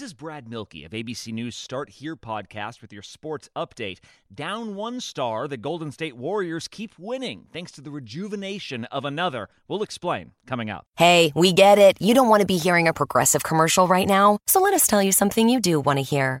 This is Brad Milkey of ABC News Start Here podcast with your sports update. Down one star, the Golden State Warriors keep winning thanks to the rejuvenation of another. We'll explain coming up. Hey, we get it. You don't want to be hearing a progressive commercial right now. So let us tell you something you do want to hear.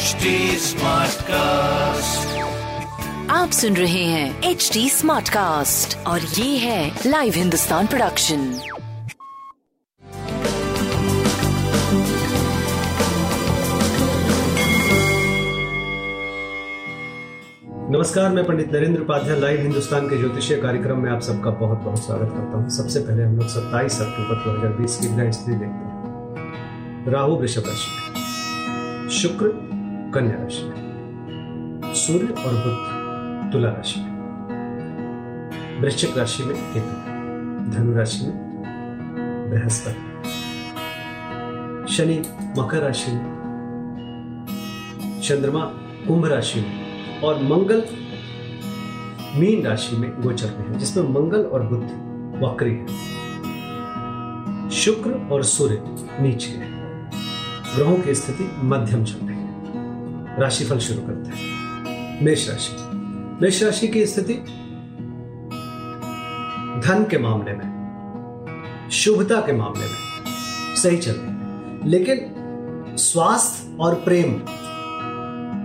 Smartcast आप सुन रहे हैं H D smart cast और ये है live Hindustan production नमस्कार मैं Pandit Narendra Upadhyay live Hindustan के ज्योतिषीय कार्यक्रम में आप सबका बहुत बहुत स्वागत करता हूँ। सबसे पहले हम लोग 27 अक्टूबर 2020 की ग्रह स्थिति देखते हैं। राहु वृषभ राशि। शुक्र कन्या राशि में, सूर्य और बुद्ध तुला राशि में, वृश्चिक राशि में केतु, धनु राशि में बृहस्पति, शनि मकर राशि में, चंद्रमा कुंभ राशि में और मंगल मीन राशि में गोचर में है, जिसमें मंगल और बुद्ध वक्री है। शुक्र और सूर्य नीचे है। ग्रहों की स्थिति मध्यम चल राशिफल शुरू करते हैं। मेष राशि। मेष राशि की स्थिति? धन के मामले में, शुभता के मामले में सही चल रही लेकिन स्वास्थ्य और प्रेम,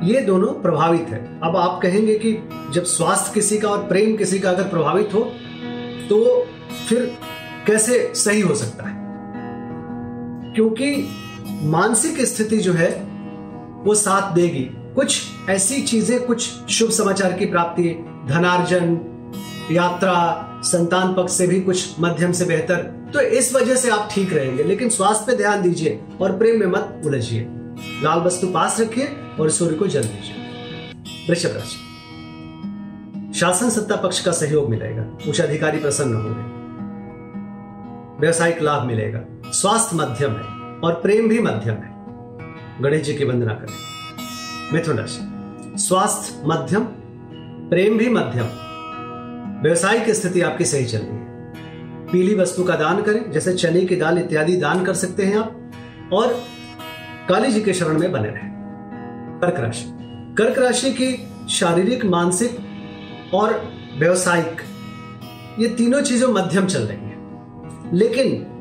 ये दोनों प्रभावित है। अब आप कहेंगे कि जब स्वास्थ्य किसी का और प्रेम किसी का अगर प्रभावित हो तो फिर कैसे सही हो सकता है? क्योंकि मानसिक स्थिति जो है वो साथ देगी। कुछ ऐसी चीज़ें, कुछ शुभ समाचार की प्राप्ति, धनार्जन, यात्रा, संतान पक्ष से भी कुछ मध्यम से बेहतर। तो इस वजह से आप ठीक रहेंगे, लेकिन स्वास्थ्य पे ध्यान दीजिए और प्रेम में मत उलझिए। लाल वस्तु पास रखिए और सूर्य को जल दीजिए। वृषभ राशि। शासन सत्ता पक्ष का सहयोग मिलेगा। उच्च अधिकारी प्रसन्न होंगे। व्यवसायिक लाभ मिलेगा। स्वास्थ्य मध्यम है और प्रेम भी मध्यम है। गणेश जी की वंदना करें। मिथुन राशि। स्वास्थ्य मध्यम, प्रेम भी मध्यम। व्यवसायिक स्थिति आपकी सही चल रही है। पीली वस्तु का दान करें, जैसे चने की दाल इत्यादि दान कर सकते हैं आप, और काली जी के शरण में बने रहें। कर्क राशि। कर्क राशि की शारीरिक, मानसिक और व्यवसायिक, ये तीनों चीज़ें मध्यम चल रही हैं। लेकिन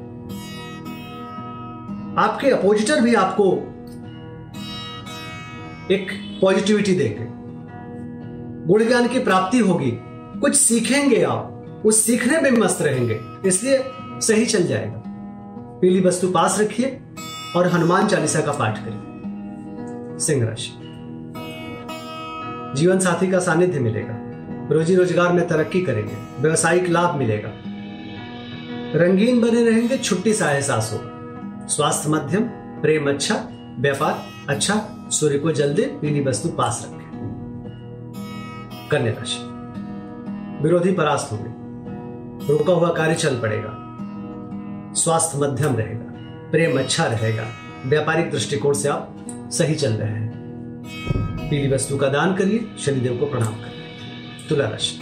आपके अपोजिटर भी आपको एक पॉजिटिविटी देंगे गुण ज्ञान की प्राप्ति होगी। कुछ सीखेंगे आप उस सीखने में मस्त रहेंगे। इसलिए सही चल जाएगा। पीली वस्तु पास रखिए और हनुमान चालीसा का पाठ करिए। सिंह राशि। जीवन साथी का सानिध्य मिलेगा। रोजी रोज़गार में तरक्की करेंगे। व्यवसायिक लाभ मिलेगा। रंगीन बने रहेंगे, छुट्टी सा एहसास होगा स्वास्थ्य मध्यम, प्रेम अच्छा व्यापार अच्छा सूर्य को जल्दी पीली वस्तु पास रखें। कन्या राशि विरोधी परास्त होंगे रुका हुआ कार्य चल पड़ेगा। स्वास्थ्य मध्यम रहेगा। प्रेम अच्छा रहेगा। व्यापारिक दृष्टिकोण से आप सही चल रहे हैं। पीली वस्तु का दान करिए, शनिदेव को प्रणाम करिए। तुला राशि।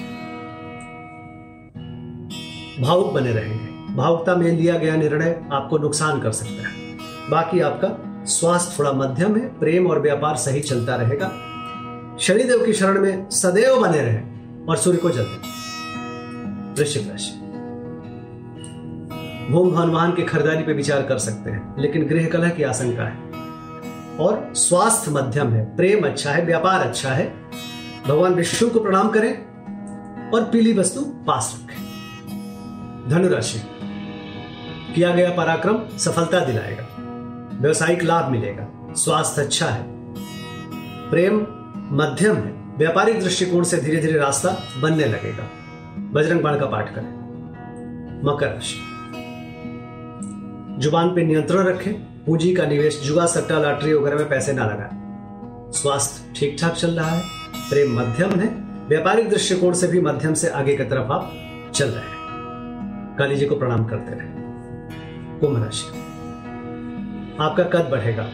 भावुक बने रहेंगे। भावुकता में लिया गया निर्णय आपको नुकसान कर सकता है। बाकी आपका स्वास्थ्य थोड़ा मध्यम है, प्रेम और व्यापार सही चलता रहेगा। शनिदेव की शरण में सदैव बने रहे और सूर्य को जलते वृश्चिक राशि। भूम भवन वाहन की खरीदारी पर विचार कर सकते हैं, लेकिन गृह कलह की आशंका है। और स्वास्थ्य मध्यम है, प्रेम अच्छा है, व्यापार अच्छा है। भगवान विष्णु को प्रणाम करें और पीली वस्तु पास रखें। धनुराशि किया गया पराक्रम सफलता दिलाएगा। व्यवसायिक लाभ मिलेगा। स्वास्थ्य अच्छा है। प्रेम मध्यम है। व्यापारिक दृष्टिकोण से धीरे धीरे रास्ता बनने लगेगा। बजरंग बाण का पाठ करें। मकर राशि। ज़ुबान पे नियंत्रण रखें। पूंजी का निवेश जुआ सट्टा, लॉटरी वगैरह में पैसे ना लगाएँ। स्वास्थ्य ठीक ठाक चल रहा है। प्रेम मध्यम है। व्यापारिक दृष्टिकोण से भी मध्यम से आगे की तरफ़ आप चल रहे हैं। काली जी को प्रणाम करते रहे। कुंभ राशि। आपका कद बढ़ेगा,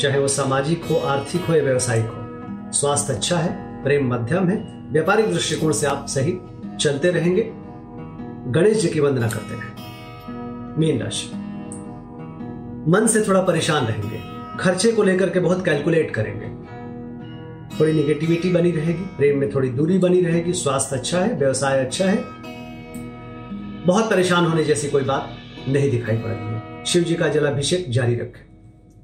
चाहे वो सामाजिक हो, आर्थिक हो या व्यवसायिक हो। स्वास्थ्य अच्छा है, प्रेम मध्यम है, व्यापारिक दृष्टिकोण से आप सही चलते रहेंगे। गणेश जी की वंदना करते रहें मीन राशि। मन से थोड़ा परेशान रहेंगे। खर्चे को लेकर के बहुत कैलकुलेट करेंगे। थोड़ी निगेटिविटी बनी रहेगी, प्रेम में थोड़ी दूरी बनी रहेगी, स्वास्थ्य अच्छा है, व्यवसाय अच्छा है। बहुत परेशान होने जैसी कोई बात नहीं दिखाई पड़ रही है शिव जी का जलाभिषेक जारी रखें।